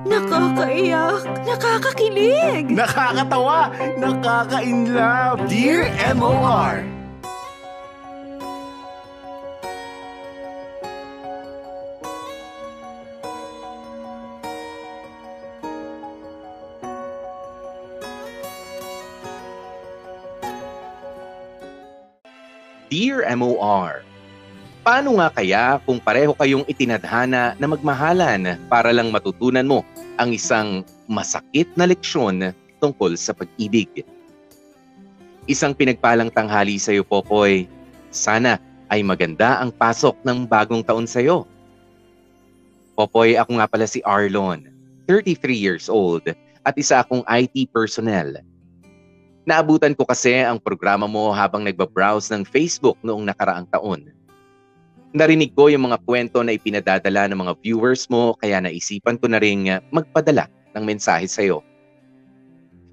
Nakakaiyak, nakakakilig, Nakakatawa, nakaka-inlove. Dear MOR, Dear MOR, paano nga kaya kung pareho kayong itinadhana na magmahalan para lang matutunan mo ang isang masakit na leksyon tungkol sa pag-ibig? Isang pinagpalang tanghali sa iyo, Popoy. Sana ay maganda ang pasok ng bagong taon sa iyo. Popoy, ako nga pala si Arlon, 33 years old at isa akong IT personnel Naabutan ko kasi ang programa mo habang nagbabrowse ng Facebook noong nakaraang taon. Narinig ko yung mga kwento na ipinadadala ng mga viewers mo kaya naisipan ko na rin magpadala ng mensahe sa iyo.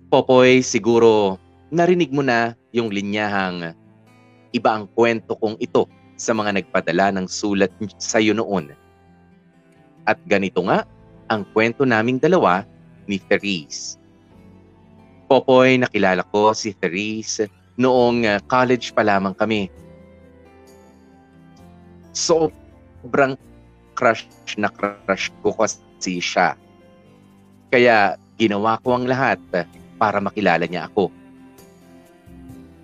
Popoy, siguro narinig mo na yung linyahang iba ang kwento kong ito sa mga nagpadala ng sulat sa iyo noon. At ganito nga ang kwento naming dalawa ni Therese. Popoy, nakilala ko si Therese noong uh, college pa lamang kami. Sobrang crush na crush ko kasi siya. Kaya ginawa ko ang lahat para makilala niya ako.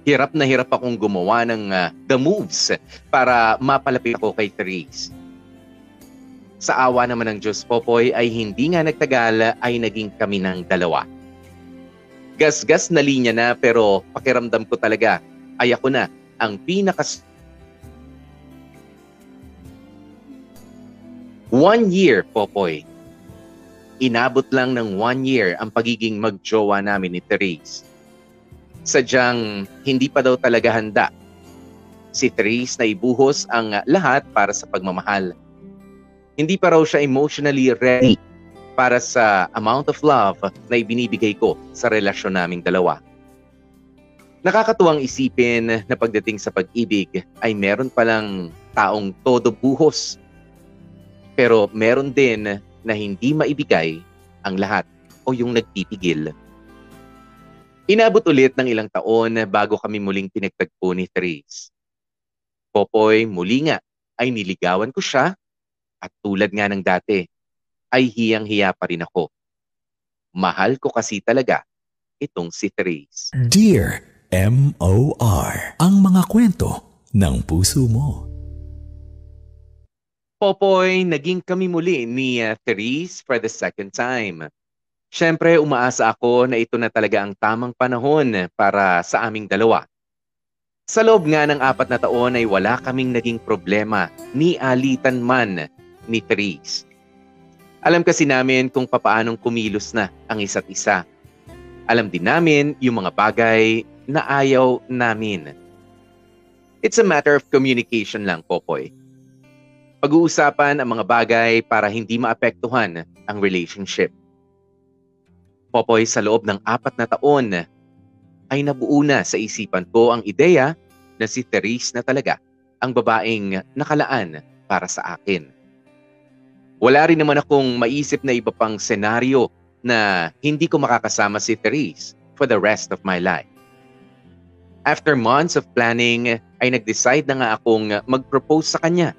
Hirap na hirap akong gumawa ng uh, the moves para mapalapit ako kay Therese. Sa awa naman ng Diyos Popoy ay hindi nga nagtagal ay naging kami ng dalawa gasgas na linya na pero pakiramdam ko talaga ay ako na ang pinakas One year, Popoy. Inabot lang ng one year ang pagiging magjowa namin ni Therese. Sadyang hindi pa daw talaga handa. Si Therese na ibuhos ang lahat para sa pagmamahal. Hindi pa raw siya emotionally ready para sa amount of love na ibinibigay ko sa relasyon naming dalawa. Nakakatuwang isipin na pagdating sa pag-ibig ay meron palang taong todo buhos. Pero meron din na hindi maibigay ang lahat o yung nagpipigil. Inabot ulit ng ilang taon bago kami muling pinagtagpo ni Therese. Popoy, muli nga ay niligawan ko siya at tulad nga ng dati, ay hiyang-hiya pa rin ako. Mahal ko kasi talaga itong si Therese. Dear M.O.R. Ang mga kwento ng puso mo. Popoy, naging kami muli ni uh, Therese for the second time. Siyempre, umaasa ako na ito na talaga ang tamang panahon para sa aming dalawa. Sa loob nga ng apat na taon ay wala kaming naging problema ni alitan man ni Therese. Alam kasi namin kung papaanong kumilos na ang isa't isa. Alam din namin yung mga bagay na ayaw namin. It's a matter of communication lang, Popoy. Pag-uusapan ang mga bagay para hindi maapektuhan ang relationship. Popoy, sa loob ng apat na taon, ay nabuo na sa isipan ko ang ideya na si Therese na talaga ang babaeng nakalaan para sa akin. Wala rin naman akong maisip na iba pang senaryo na hindi ko makakasama si Therese for the rest of my life. After months of planning, ay nag-decide na nga akong mag-propose sa kanya.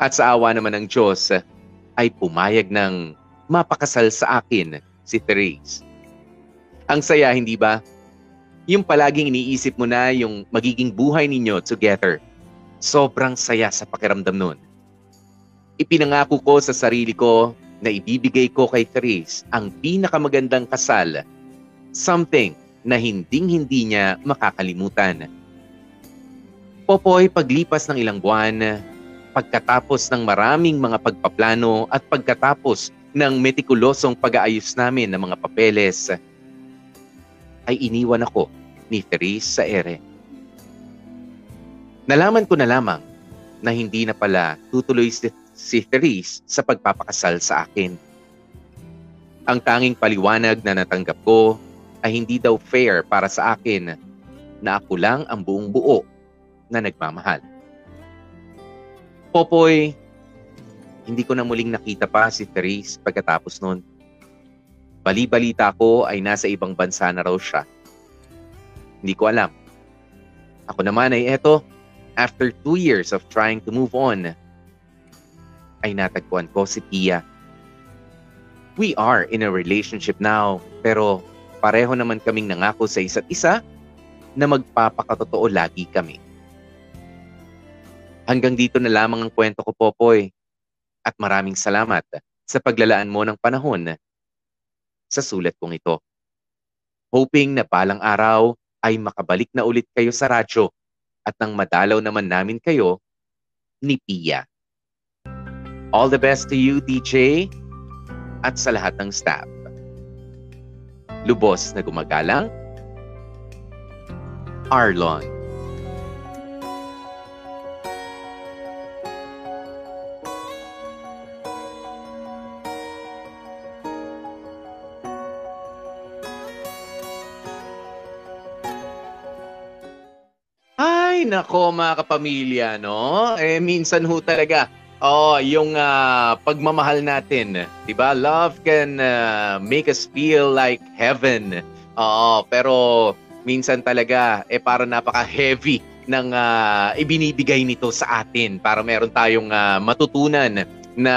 At sa awa naman ng Diyos, ay pumayag ng mapakasal sa akin si Therese. Ang saya, hindi ba? Yung palaging iniisip mo na yung magiging buhay ninyo together. Sobrang saya sa pakiramdam nun. Ipinangako ko sa sarili ko na ibibigay ko kay Therese ang pinakamagandang kasal, something na hinding-hindi niya makakalimutan. Popoy, paglipas ng ilang buwan, pagkatapos ng maraming mga pagpaplano at pagkatapos ng metikulosong pag-aayos namin ng mga papeles, ay iniwan ako ni Therese sa ere. Nalaman ko na lamang na hindi na pala tutuloy si Therese sa pagpapakasal sa akin. Ang tanging paliwanag na natanggap ko ay hindi daw fair para sa akin na ako lang ang buong buo na nagmamahal. Popoy, hindi ko na muling nakita pa si Therese pagkatapos noon. bali-balita ko ay nasa ibang bansa na raw siya. Hindi ko alam. Ako naman ay eto, after two years of trying to move on, ay natagpuan ko si Pia. We are in a relationship now, pero pareho naman kaming nangako sa isa't isa na magpapakatotoo lagi kami. Hanggang dito na lamang ang kwento ko, Popoy. At maraming salamat sa paglalaan mo ng panahon sa sulat kong ito. Hoping na palang araw ay makabalik na ulit kayo sa radyo at nang madalaw naman namin kayo ni Pia. All the best to you, DJ, at sa lahat ng staff. Lubos na gumagalang, Arlon. Ay, nako mga kapamilya, no? Eh, minsan ho talaga, oh, yung ah, pagmamahal natin, di ba? Love can ah, make us feel like heaven. Oo, pero minsan talaga, eh, para napaka-heavy ng ah, ibinibigay nito sa atin para meron tayong ah, matutunan na,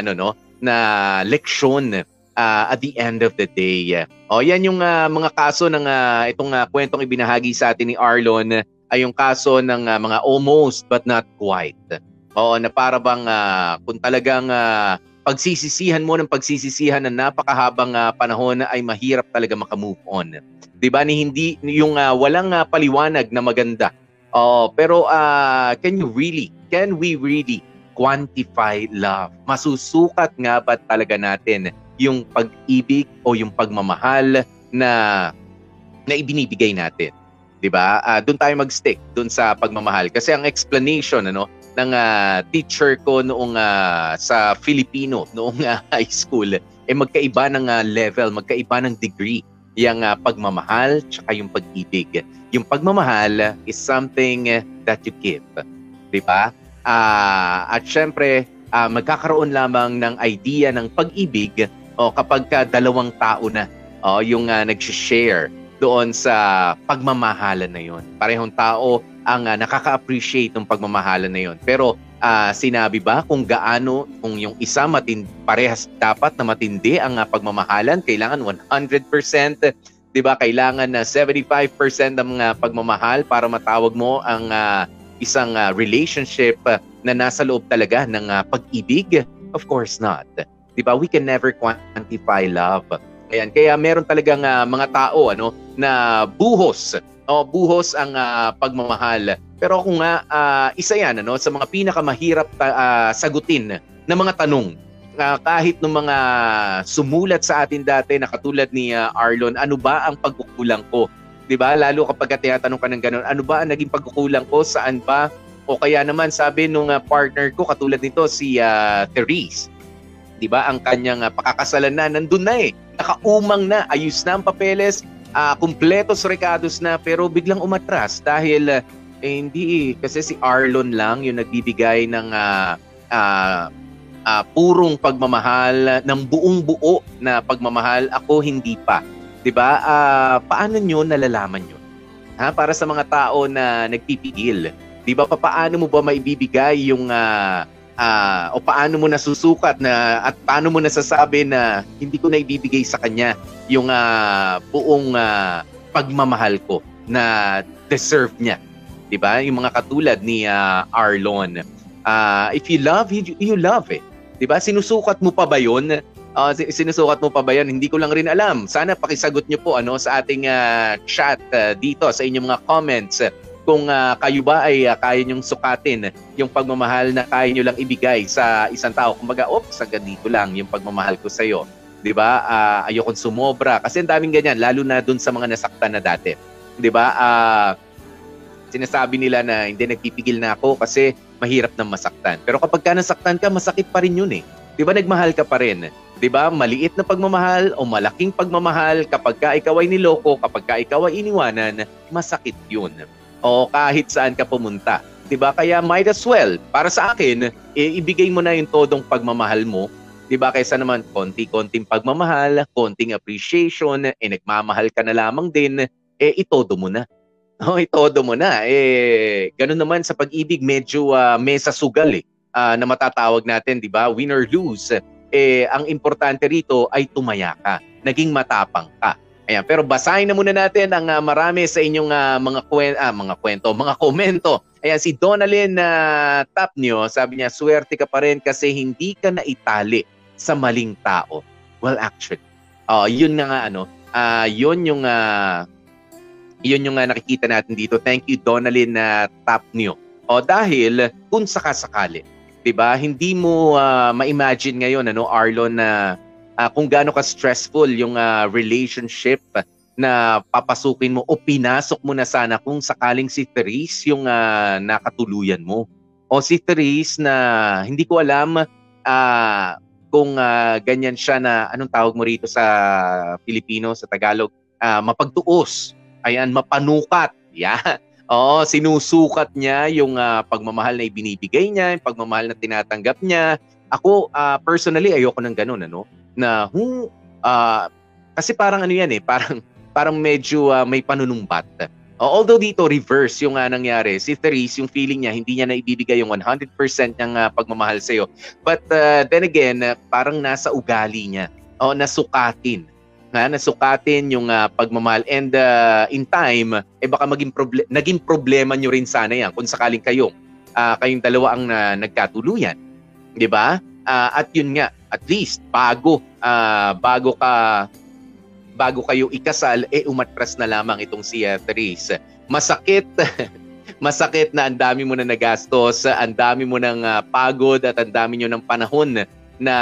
ano, no? Na leksyon ah, at the end of the day. O, yan yung ah, mga kaso ng ah, itong ah, kwentong ibinahagi sa atin ni Arlon ay yung kaso ng ah, mga almost but not quite. Oo, na para bang ah, kung talagang ah, pagsisisihan mo ng pagsisisihan na napakahabang ah, panahon ay mahirap talaga makamove on. 'Di ba? Ni hindi yung ah, walang ah, paliwanag na maganda. Oh, pero ah, can you really, can we really quantify love? Masusukat nga ba talaga natin yung pag-ibig o yung pagmamahal na na ibinibigay natin? 'Di ba? Uh, doon tayo mag-stick doon sa pagmamahal kasi ang explanation ano ng uh, teacher ko noong uh, sa Filipino noong uh, high school eh magkaiba ng uh, level, magkaiba ng degree yung uh, pagmamahal tsaka yung pag-ibig. Yung pagmamahal is something that you give, 'di ba? Uh, at syempre, uh, magkakaroon lamang ng idea ng pag-ibig o oh, kapag ka dalawang tao na oh, yung uh, nag-share doon sa pagmamahalan na yon. Parehong tao ang uh, nakaka-appreciate ng pagmamahalan na yon. Pero uh, sinabi ba kung gaano, kung yung isa matin, parehas dapat na matindi ang uh, pagmamahalan, kailangan 100%, 'di ba? Kailangan na uh, 75% ng mga uh, pagmamahal para matawag mo ang uh, isang uh, relationship uh, na nasa loob talaga ng uh, pag-ibig? Of course not. 'Di ba? We can never quantify love Ayan, kaya meron talagang uh, mga tao ano na buhos o buhos ang uh, pagmamahal. Pero kung nga uh, isa 'yan ano sa mga pinakamahirap uh, sagutin na mga tanong uh, kahit ng mga sumulat sa atin dati na katulad ni uh, Arlon, ano ba ang pagkukulang ko? 'Di ba? Lalo kapag tinatanong ka ng ganun, ano ba ang naging pagkukulang ko? Saan ba? O kaya naman sabi nung uh, partner ko katulad nito si uh, Therese, 'di ba? Ang kanyang uh, pakakasalan na nandun na eh nakaumang na, ayos na ang papeles, uh, kumpletos recados na, pero biglang umatras dahil uh, eh, hindi kasi si Arlon lang yung nagbibigay ng uh, uh, uh, purong pagmamahal, ng buong buo na pagmamahal, ako hindi pa. 'Di ba? Uh, paano niyo nalalaman 'yun? Ha, para sa mga tao na nagpipigil. 'Di ba paano mo ba maibibigay yung uh, uh, o paano mo nasusukat na at paano mo nasasabi na hindi ko na ibibigay sa kanya yung uh, buong uh, pagmamahal ko na deserve niya. 'Di ba? Yung mga katulad ni uh, Arlon. Uh, if you love, you, you love it. 'Di ba? Sinusukat mo pa ba 'yon? Uh, sinusukat mo pa ba yan? Hindi ko lang rin alam. Sana pakisagot niyo po ano sa ating uh, chat uh, dito sa inyong mga comments kung uh, kayo ba ay uh, kaya nyong sukatin yung pagmamahal na kaya nyo lang ibigay sa isang tao. Kumbaga, oops, hanggang dito lang yung pagmamahal ko sa iyo. 'Di ba? Uh, ayokong sumobra kasi ang daming ganyan lalo na dun sa mga nasaktan na dati. 'Di ba? Uh, sinasabi nila na hindi nagpipigil na ako kasi mahirap nang masaktan. Pero kapag ka nasaktan ka, masakit pa rin 'yun eh. 'Di ba? Nagmahal ka pa rin. 'Di ba? Maliit na pagmamahal o malaking pagmamahal kapag ka ikaw ay niloko, kapag ka ikaw ay iniwanan, masakit 'yun o kahit saan ka pumunta. 'Di ba? Kaya might as well para sa akin, eh, ibigay mo na yung todong pagmamahal mo, 'Di ba? Kaysa naman konti-konting pagmamahal, konting appreciation, eh nagmamahal ka na lamang din, eh itodo mo na. Oh, itodo mo na. Eh ganun naman sa pag-ibig medyo uh, mesa sugal eh. Uh, na matatawag natin, 'di ba? Win or lose. Eh ang importante rito ay tumaya ka. Naging matapang ka. Ayan, pero basahin na muna natin ang uh, marami sa inyong uh, mga kwento, ah, mga kwento, mga komento. Ayan, si Donalyn uh, Tapnyo, sabi niya, swerte ka pa rin kasi hindi ka na itali sa maling tao. Well, actually, uh, yun nga nga ano, uh, yun yung uh, yun yung uh, nakikita natin dito. Thank you Donalyn na uh, Tapnyo. O dahil kung sakasakali, 'di ba? Hindi mo uh, ma-imagine ngayon ano Arlon na uh, kung gaano ka stressful yung uh, relationship na papasukin mo o pinasok mo na sana kung sakaling si Therese yung uh, nakatuluyan mo. O si Therese na hindi ko alam uh, kung uh, ganyan siya na anong tawag mo rito sa Filipino, sa Tagalog, uh, mapagtuos ayan, mapanukat. Yeah. Oo, sinusukat niya yung uh, pagmamahal na ibinibigay niya, yung pagmamahal na tinatanggap niya. Ako, uh, personally, ayoko ng ganun, ano? Na, hmm, uh, kasi parang ano yan eh, parang, parang medyo uh, may panunumbat. Uh, although dito, reverse yung uh, nangyari. Si Therese, yung feeling niya, hindi niya na ibibigay yung 100% ng uh, pagmamahal sa'yo. But uh, then again, uh, parang nasa ugali niya. O, nasukatin na nasukatin yung uh, pagmamahal and uh, in time eh baka maging proble- naging problema nyo rin sana yan kung sakaling kayo uh, kayong dalawa ang uh, nagkatuluyan 'di ba uh, at yun nga at least bago uh, bago ka bago kayo ikasal eh umatras na lamang itong si uh, Therese masakit masakit na ang dami mo na nagastos ang dami mo ng uh, pagod at ang dami nyo ng panahon na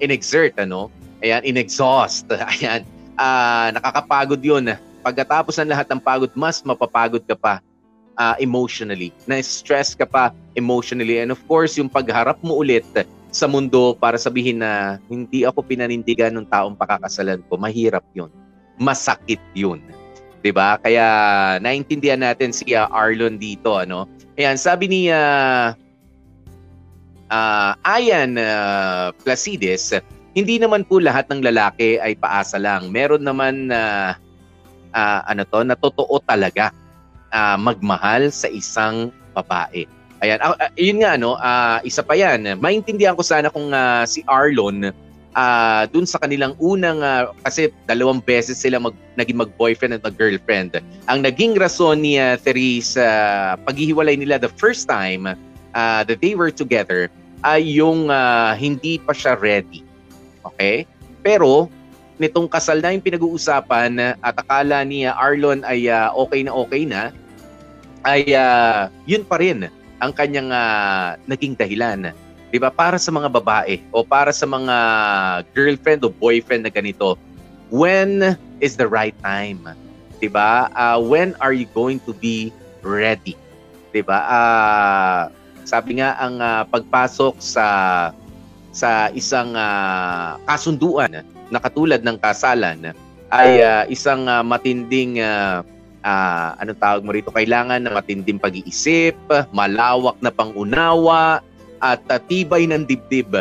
inexert ano Ayan, in-exhaust. Ayan, uh, nakakapagod yun. Pagkatapos ng lahat ng pagod, mas mapapagod ka pa uh, emotionally. Na-stress ka pa emotionally. And of course, yung pagharap mo ulit sa mundo para sabihin na hindi ako pinanindigan ng taong pakakasalan ko, mahirap yun. Masakit yun. 'di ba? Kaya naintindihan natin si uh, Arlon dito, ano? Ayan, sabi ni uh, uh, Ayan uh, Placides, hindi naman po lahat ng lalaki ay paasa lang. Meron naman na uh, uh, ano to, na totoo talaga uh, magmahal sa isang babae. Ayan, uh, yun nga no, uh, isa pa yan. Maintindihan ko sana kung uh, si Arlon uh, dun sa kanilang unang uh, kasi dalawang beses sila mag, naging mag-boyfriend at mag-girlfriend. Ang naging rason ni uh, Therese uh, paghihiwalay nila the first time uh, that they were together ay yung uh, hindi pa siya ready Okay? Pero, nitong kasal na yung pinag-uusapan at akala ni Arlon ay uh, okay na okay na, ay uh, yun pa rin ang kanyang uh, naging dahilan. 'Di ba? Para sa mga babae o para sa mga girlfriend o boyfriend na ganito, when is the right time? 'Di ba? Uh, when are you going to be ready? 'Di ba? Uh, sabi nga ang uh, pagpasok sa sa isang uh, kasunduan na katulad ng kasalan ay uh, isang uh, matinding uh, uh, ano tawag mo rito kailangan ng matinding pag-iisip, malawak na pangunawa at uh, tibay ng dibdib.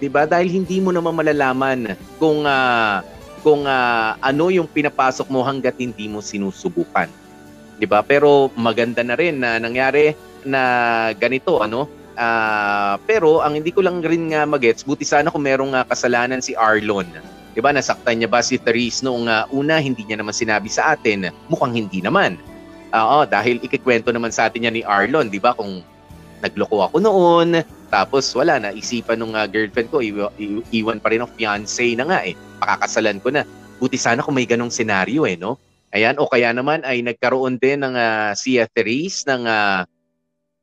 'Di ba? Dahil hindi mo naman malalaman kung uh, kung uh, ano yung pinapasok mo hangga't hindi mo sinusubukan. 'Di ba? Pero maganda na rin na nangyari na ganito ano Uh, pero ang hindi ko lang rin nga magets, buti sana kung merong uh, kasalanan si Arlon. 'Di ba? Nasaktan niya ba si Therese noong uh, una, hindi niya naman sinabi sa atin. Mukhang hindi naman. Oo, dahil ikikwento naman sa atin niya ni Arlon, 'di ba? Kung nagloko ako noon, tapos wala na isipan ng uh, girlfriend ko, i- i- iwan pa rin ang fiancé na nga eh. Pakakasalan ko na. Buti sana kung may ganong senaryo eh, no? Ayan, o kaya naman ay nagkaroon din ng uh, si Therese ng uh,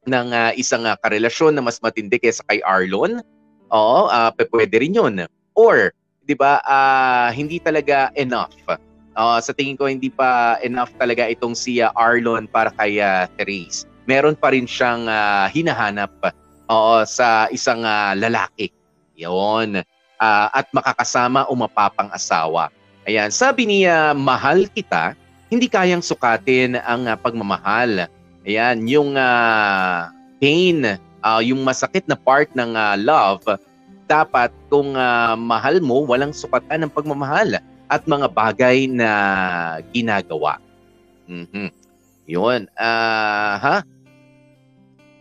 ng uh, isang uh, karelasyon na mas matindi kaysa kay Arlon, oo, uh, pwede rin yun. Or, di ba, uh, hindi talaga enough. Uh, sa tingin ko, hindi pa enough talaga itong si uh, Arlon para kay uh, Therese. Meron pa rin siyang uh, hinahanap oo, sa isang uh, lalaki. Yun. Uh, at makakasama o mapapang asawa. Ayan, sabi niya, mahal kita, hindi kayang sukatin ang uh, pagmamahal Ayan, yung uh, pain, uh, yung masakit na part ng uh, love dapat kung uh, mahal mo, walang sukatan ng pagmamahal at mga bagay na ginagawa. Mm-hmm. Yun. Uh, ha?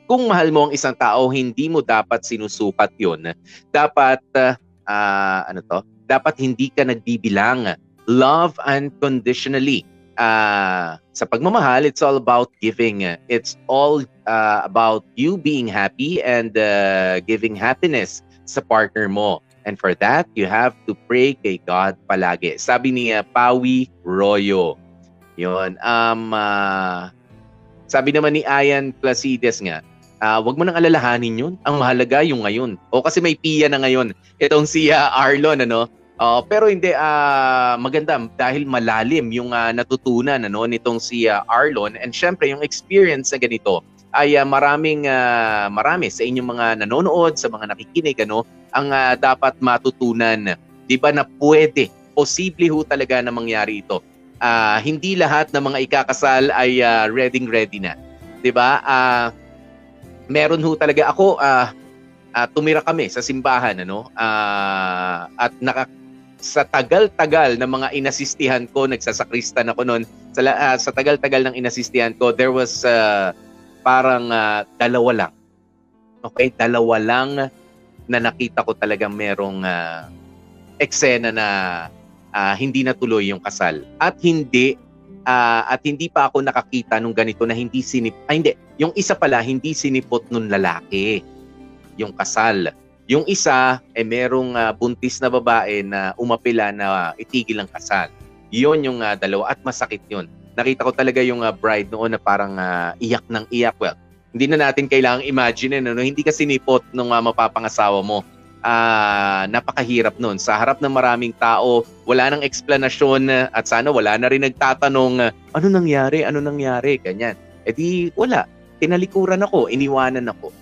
Kung mahal mo ang isang tao, hindi mo dapat sinusukat yun. Dapat, uh, ano to? Dapat hindi ka nagbibilang. Love unconditionally. Uh, sa pagmamahal, it's all about giving. It's all uh, about you being happy and uh, giving happiness sa partner mo. And for that, you have to pray kay God palagi. Sabi ni uh, Pawi Royo. Yun. Um, uh, sabi naman ni Ayan Placides nga, uh, wag mo nang alalahanin yun. Ang mahalaga yung ngayon. O kasi may piya na ngayon. Itong si uh, Arlon, ano? Uh, pero hindi uh, maganda dahil malalim yung uh, natutunan ano nitong si uh, Arlon and syempre yung experience na ganito ay uh, maraming uh, marami sa inyong mga nanonood, sa mga nakikinig ano, ang uh, dapat matutunan. 'Di ba na pwede, posible ho talaga na mangyari ito. Uh, hindi lahat ng mga ikakasal ay uh, ready ready na. 'Di ba? Uh, meron ho talaga ako uh, uh, tumira kami sa simbahan ano uh, at naka sa tagal-tagal ng mga inasistihan ko, nagsasakristan ako noon, sa, uh, sa tagal-tagal ng inasistihan ko, there was uh, parang uh, dalawa lang. Okay, dalawa lang na nakita ko talagang merong uh, eksena na uh, hindi natuloy yung kasal. At hindi uh, at hindi pa ako nakakita nung ganito na hindi sinip ay hindi, yung isa pala hindi sinipot nung lalaki yung kasal. Yung isa eh merong uh, buntis na babae na umapila na itigil ang kasal. Yun yung uh, dalawa at masakit yun nakita ko talaga yung uh, bride noon na parang uh, iyak ng iyak. Well, hindi na natin kailangang imagine no? hindi ka sinipot nung uh, mapapangasawa mo. Uh, napakahirap noon. Sa harap ng maraming tao, wala nang eksplanasyon at sana wala na rin nagtatanong, ano nangyari, ano nangyari, ganyan. E di, wala. Tinalikuran ako, iniwanan ako.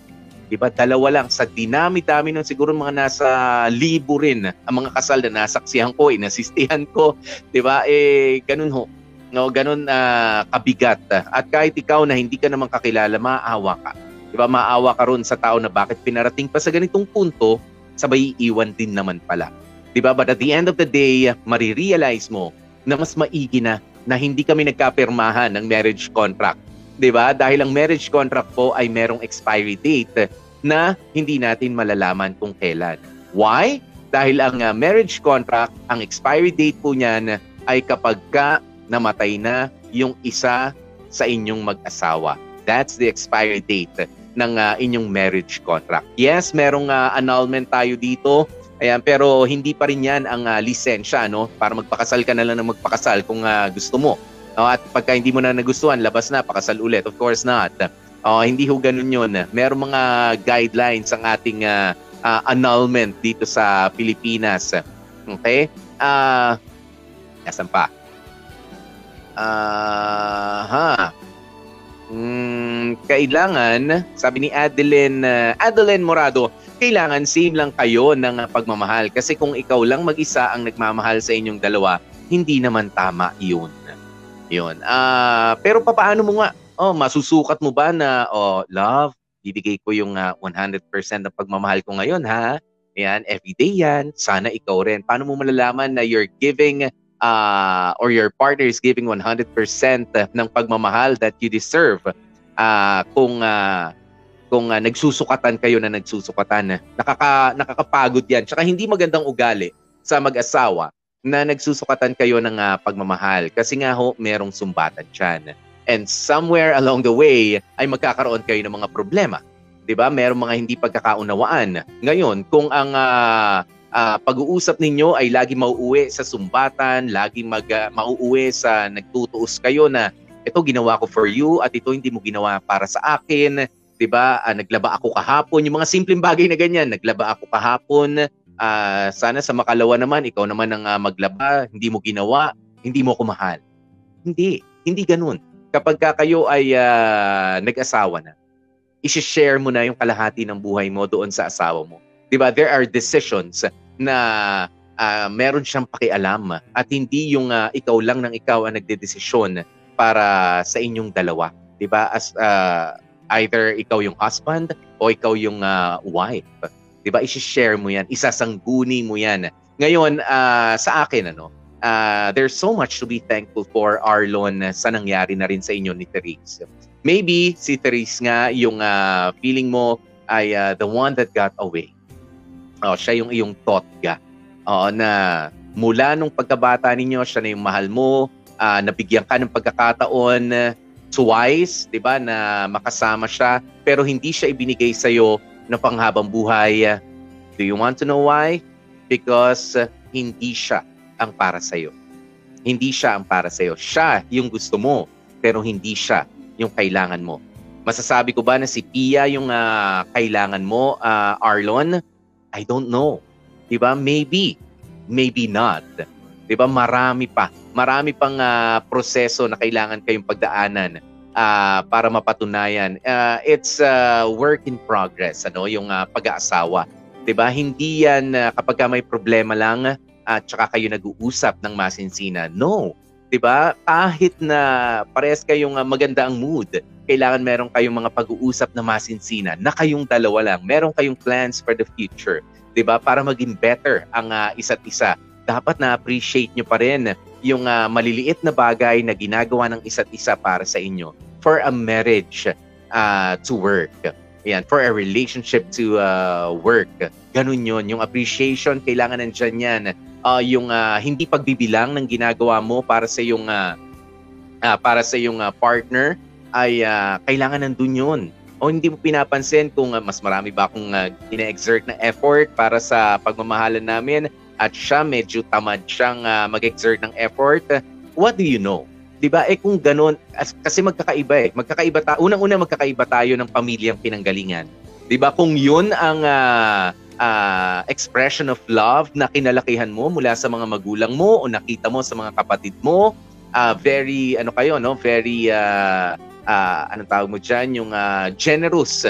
Diba? Dalawa lang. Sa dinami-dami nun, siguro mga nasa libo rin ang mga kasal na nasaksihan ko, inasistihan ko. Diba? Eh, ganun ho no ganun uh, kabigat. At kahit ikaw na hindi ka naman kakilala maawa ka. 'di ba? Maawa ka ron sa tao na bakit pinarating pa sa ganitong punto sabay iiwan din naman pala. 'di ba? But at the end of the day marirealize mo na mas maigi na na hindi kami nagkapirmahan ng marriage contract. 'di ba? Dahil ang marriage contract po ay merong expiry date na hindi natin malalaman kung kailan. Why? Dahil ang uh, marriage contract ang expiry date po niyan ay kapag ka namatay na yung isa sa inyong mag-asawa. That's the expiry date ng uh, inyong marriage contract. Yes, merong uh, annulment tayo dito. Ayan, pero hindi pa rin yan ang uh, lisensya no para magpakasal ka na lang ng magpakasal kung uh, gusto mo. No, at pagka hindi mo na nagustuhan, labas na, pakasal ulit. Of course not. Uh, hindi ho ganun yun. Merong mga guidelines ang ating uh, uh, annulment dito sa Pilipinas. Okay? Uh, nasan pa? Aha. Mm, kailangan, sabi ni Adeline, uh, Adeline Morado, kailangan same lang kayo ng pagmamahal. Kasi kung ikaw lang mag-isa ang nagmamahal sa inyong dalawa, hindi naman tama yun. Yun. Uh, pero papaano mo nga? Oh, masusukat mo ba na, oh, love, bibigay ko yung uh, ah, 100% ng pagmamahal ko ngayon, ha? Yan, everyday yan. Sana ikaw rin. Paano mo malalaman na you're giving uh, or your partner is giving 100% ng pagmamahal that you deserve uh, kung uh, kung uh, nagsusukatan kayo na nagsusukatan. Nakaka nakakapagod yan. Tsaka hindi magandang ugali sa mag-asawa na nagsusukatan kayo ng uh, pagmamahal. Kasi nga ho merong sumbatan diyan and somewhere along the way ay magkakaroon kayo ng mga problema. 'di ba? Merong mga hindi pagkakaunawaan. Ngayon kung ang uh, uh, pag-uusap ninyo ay lagi mauuwi sa sumbatan, lagi mag, uh, mauuwi sa nagtutuos kayo na ito ginawa ko for you at ito hindi mo ginawa para sa akin. 'di ba? Uh, naglaba ako kahapon, yung mga simpleng bagay na ganyan, naglaba ako kahapon. Uh, sana sa makalawa naman ikaw naman ang uh, maglaba, hindi mo ginawa, hindi mo ko. Hindi, hindi ganoon. Kapag ka kayo ay uh, nag-asawa na, i-share mo na yung kalahati ng buhay mo doon sa asawa mo 'di ba? There are decisions na uh, meron siyang pakialam at hindi yung uh, ikaw lang ng ikaw ang nagdedesisyon para sa inyong dalawa, 'di ba? As uh, either ikaw yung husband o ikaw yung uh, wife, 'di ba? I-share mo 'yan, isasangguni mo 'yan. Ngayon, uh, sa akin ano, uh, there's so much to be thankful for Arlon sa nangyari na rin sa inyo ni Therese. Maybe si Therese nga yung uh, feeling mo ay uh, the one that got away. Oh, siya yung iyong totga. Oh, na mula nung pagkabata ninyo, siya na yung mahal mo, uh, nabigyan ka ng pagkakataon twice, 'di ba, na makasama siya pero hindi siya ibinigay sa iyo na panghabang buhay. Do you want to know why? Because uh, hindi siya ang para sa iyo. Hindi siya ang para sa iyo. Siya yung gusto mo pero hindi siya yung kailangan mo. Masasabi ko ba na si Pia yung uh, kailangan mo, uh, Arlon? I don't know. 'Di ba? Maybe. Maybe not. 'Di ba? Marami pa marami pang uh, proseso na kailangan kayong pagdaanan uh, para mapatunayan. Uh, it's a uh, work in progress, ano, yung uh, pag-aasawa. 'Di ba? Hindi yan uh, kapag may problema lang at uh, tsaka kayo nag-uusap ng masinsinan. No. 'Di ba? Kahit na parehas kayong uh, maganda ang mood, kailangan meron kayong mga pag-uusap na masinsinan na kayong dalawa lang. Meron kayong plans for the future. 'di ba? Para maging better ang uh, isa't isa. Dapat na appreciate nyo pa rin yung uh, maliliit na bagay na ginagawa ng isa't isa para sa inyo for a marriage uh, to work. Ayan, for a relationship to uh, work. Ganun yun. Yung appreciation, kailangan nandyan yan. Uh, yung uh, hindi pagbibilang ng ginagawa mo para sa yung uh, uh, para sa yung uh, partner ay uh, kailangan nandun yun. O hindi mo pinapansin kung uh, mas marami ba akong uh, ina-exert na effort para sa pagmamahalan namin at siya medyo tamad siyang uh, mag-exert ng effort, what do you know? 'Di ba? Eh kung ganun kasi magkakaiba eh. Magkakaiba ta unang-una magkakaiba tayo ng pamilyang pinanggalingan. 'Di ba? Kung 'yun ang uh, uh, expression of love na kinalakihan mo mula sa mga magulang mo o nakita mo sa mga kapatid mo, uh, very ano kayo no, very uh, uh, anong tawag mo diyan, yung uh, generous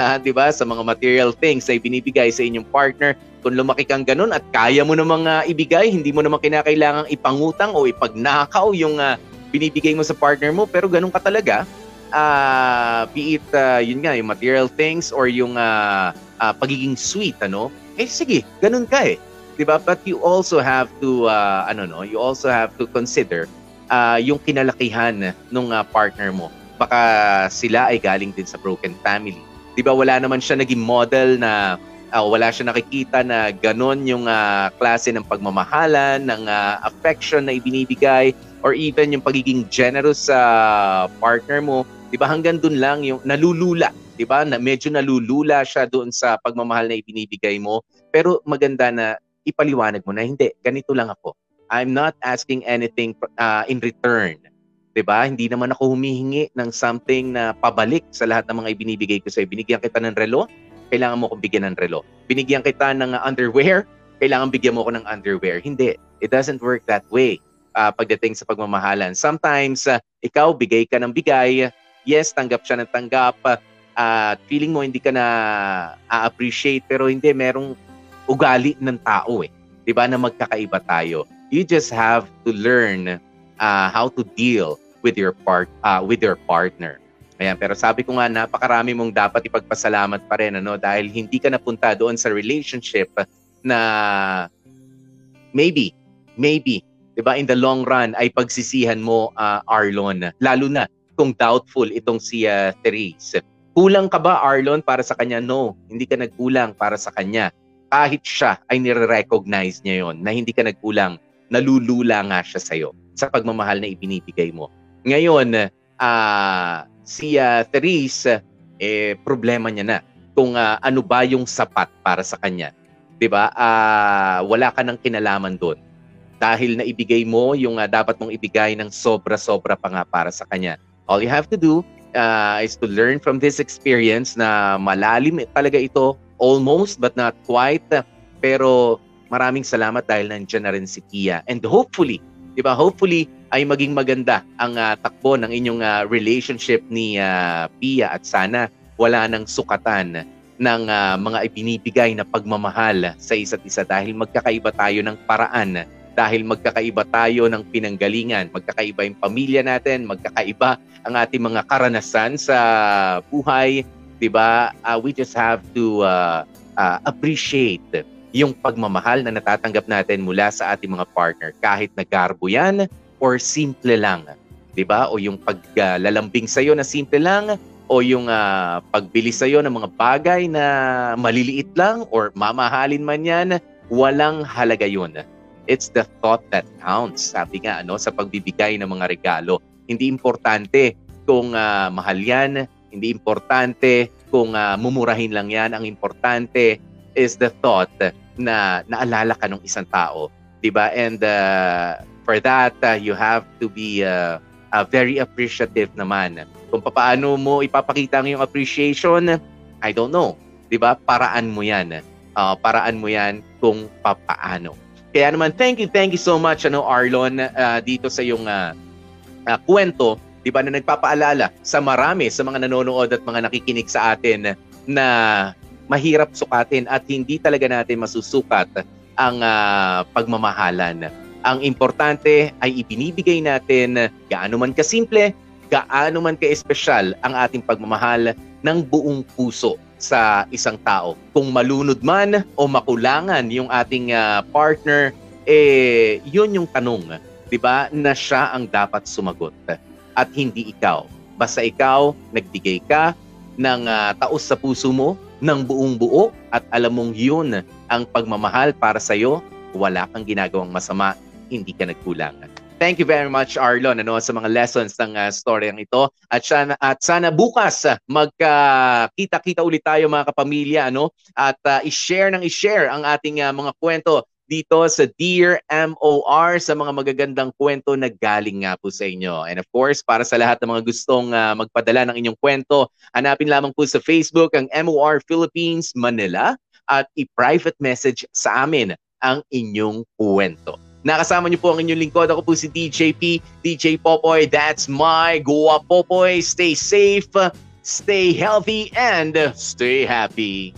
ha, 'di ba, sa mga material things na ibinibigay sa inyong partner. Kung lumaki kang ganun at kaya mo namang uh, ibigay, hindi mo naman kinakailangang ipangutang o ipagnakaw yung uh, binibigay mo sa partner mo, pero ganun ka talaga. Uh, be it uh, yun nga, yung material things or yung uh, uh, pagiging sweet, ano? Eh sige, ganun ka eh. 'Di ba? But you also have to uh, ano no, you also have to consider uh, yung kinalakihan ng uh, partner mo. Baka sila ay galing din sa broken family 'di ba wala naman siya naging model na uh, wala siya nakikita na ganon yung uh, klase ng pagmamahalan, ng uh, affection na ibinibigay or even yung pagiging generous sa uh, partner mo, 'di ba hanggang doon lang yung nalulula, 'di ba? Na medyo nalulula siya doon sa pagmamahal na ibinibigay mo, pero maganda na ipaliwanag mo na hindi, ganito lang ako. I'm not asking anything uh, in return 'di ba? Hindi naman ako humihingi ng something na pabalik sa lahat ng mga ibinibigay ko sa Binigyan kita ng relo, kailangan mo kong bigyan ng relo. Binigyan kita ng underwear, kailangan bigyan mo ko ng underwear. Hindi. It doesn't work that way uh, pagdating sa pagmamahalan. Sometimes, uh, ikaw, bigay ka ng bigay. Yes, tanggap siya ng tanggap. At uh, feeling mo hindi ka na a-appreciate, pero hindi, merong ugali ng tao eh. 'Di ba na magkakaiba tayo. You just have to learn uh, how to deal with your part uh, with your partner. Ayan, pero sabi ko nga napakarami mong dapat ipagpasalamat pa rin ano dahil hindi ka napunta doon sa relationship na maybe maybe 'di ba in the long run ay pagsisihan mo uh, Arlon lalo na kung doubtful itong si uh, Therese. Kulang ka ba Arlon para sa kanya? No, hindi ka nagkulang para sa kanya. Kahit siya ay nire-recognize niya yon na hindi ka nagkulang, nalulula nga siya sa'yo sa pagmamahal na ibinibigay mo. Ngayon, uh, si uh, Therese, eh, problema niya na kung uh, ano ba yung sapat para sa kanya. 'Di ba? Uh, wala ka nang kinalaman doon. Dahil na ibigay mo yung uh, dapat mong ibigay ng sobra-sobra pa nga para sa kanya. All you have to do uh, is to learn from this experience na malalim talaga ito, almost but not quite. Pero maraming salamat dahil nandiyan na rin si Kia. And hopefully, 'di ba? Hopefully ay maging maganda ang uh, takbo ng inyong uh, relationship ni uh, Pia at sana wala nang sukatan ng uh, mga ibinibigay na pagmamahal sa isa't isa dahil magkakaiba tayo ng paraan dahil magkakaiba tayo ng pinanggalingan, magkakaiba yung pamilya natin, magkakaiba ang ating mga karanasan sa buhay, 'di ba? Uh, we just have to uh, uh, appreciate yung pagmamahal na natatanggap natin mula sa ating mga partner kahit na garbo yan or simple lang. 'Di ba? O yung paglalambing uh, sa iyo na simple lang o yung uh, pagbili sa iyo ng mga bagay na maliliit lang or mamahalin man yan, walang halaga 'yun. It's the thought that counts. Sabi nga ano sa pagbibigay ng mga regalo. Hindi importante kung uh, mahal yan, hindi importante kung uh, mumurahin lang yan. Ang importante is the thought na naalala ka ng isang tao, 'di ba? And uh, for that uh, you have to be uh, uh, very appreciative naman. Kung paano mo ipapakita ang iyong appreciation, I don't know, 'di ba? Paraan mo 'yan. Uh, paraan mo 'yan kung papaano. Kaya naman thank you, thank you so much ano Arlon uh, dito sa iyong uh, uh, kwento, 'di ba na nagpapaalala sa marami sa mga nanonood at mga nakikinig sa atin na mahirap sukatin at hindi talaga natin masusukat ang uh, pagmamahalan. Ang importante ay ibinibigay natin gaano man kasimple, gaano man ka-espesyal ang ating pagmamahal ng buong puso sa isang tao. Kung malunod man o makulangan yung ating uh, partner, eh yun yung tanong, 'di ba? Na siya ang dapat sumagot at hindi ikaw. Basta ikaw nagbigay ka ng uh, taos sa puso mo ng buong buo at alam mong yun ang pagmamahal para sa iyo, wala kang ginagawang masama, hindi ka nagkulang. Thank you very much Arlon ano sa mga lessons ng uh, storyang ito at sana at sana bukas uh, magkakita-kita uh, ulit tayo mga kapamilya ano at uh, i-share ng i-share ang ating uh, mga kwento dito sa Dear MOR sa mga magagandang kwento na galing nga po sa inyo. And of course, para sa lahat ng mga gustong uh, magpadala ng inyong kwento, hanapin lamang po sa Facebook ang MOR Philippines Manila at i-private message sa amin ang inyong kwento. Nakasama niyo po ang inyong lingkod. Ako po si DJP, DJ Popoy. That's my Goa Popoy. Stay safe, stay healthy, and stay happy.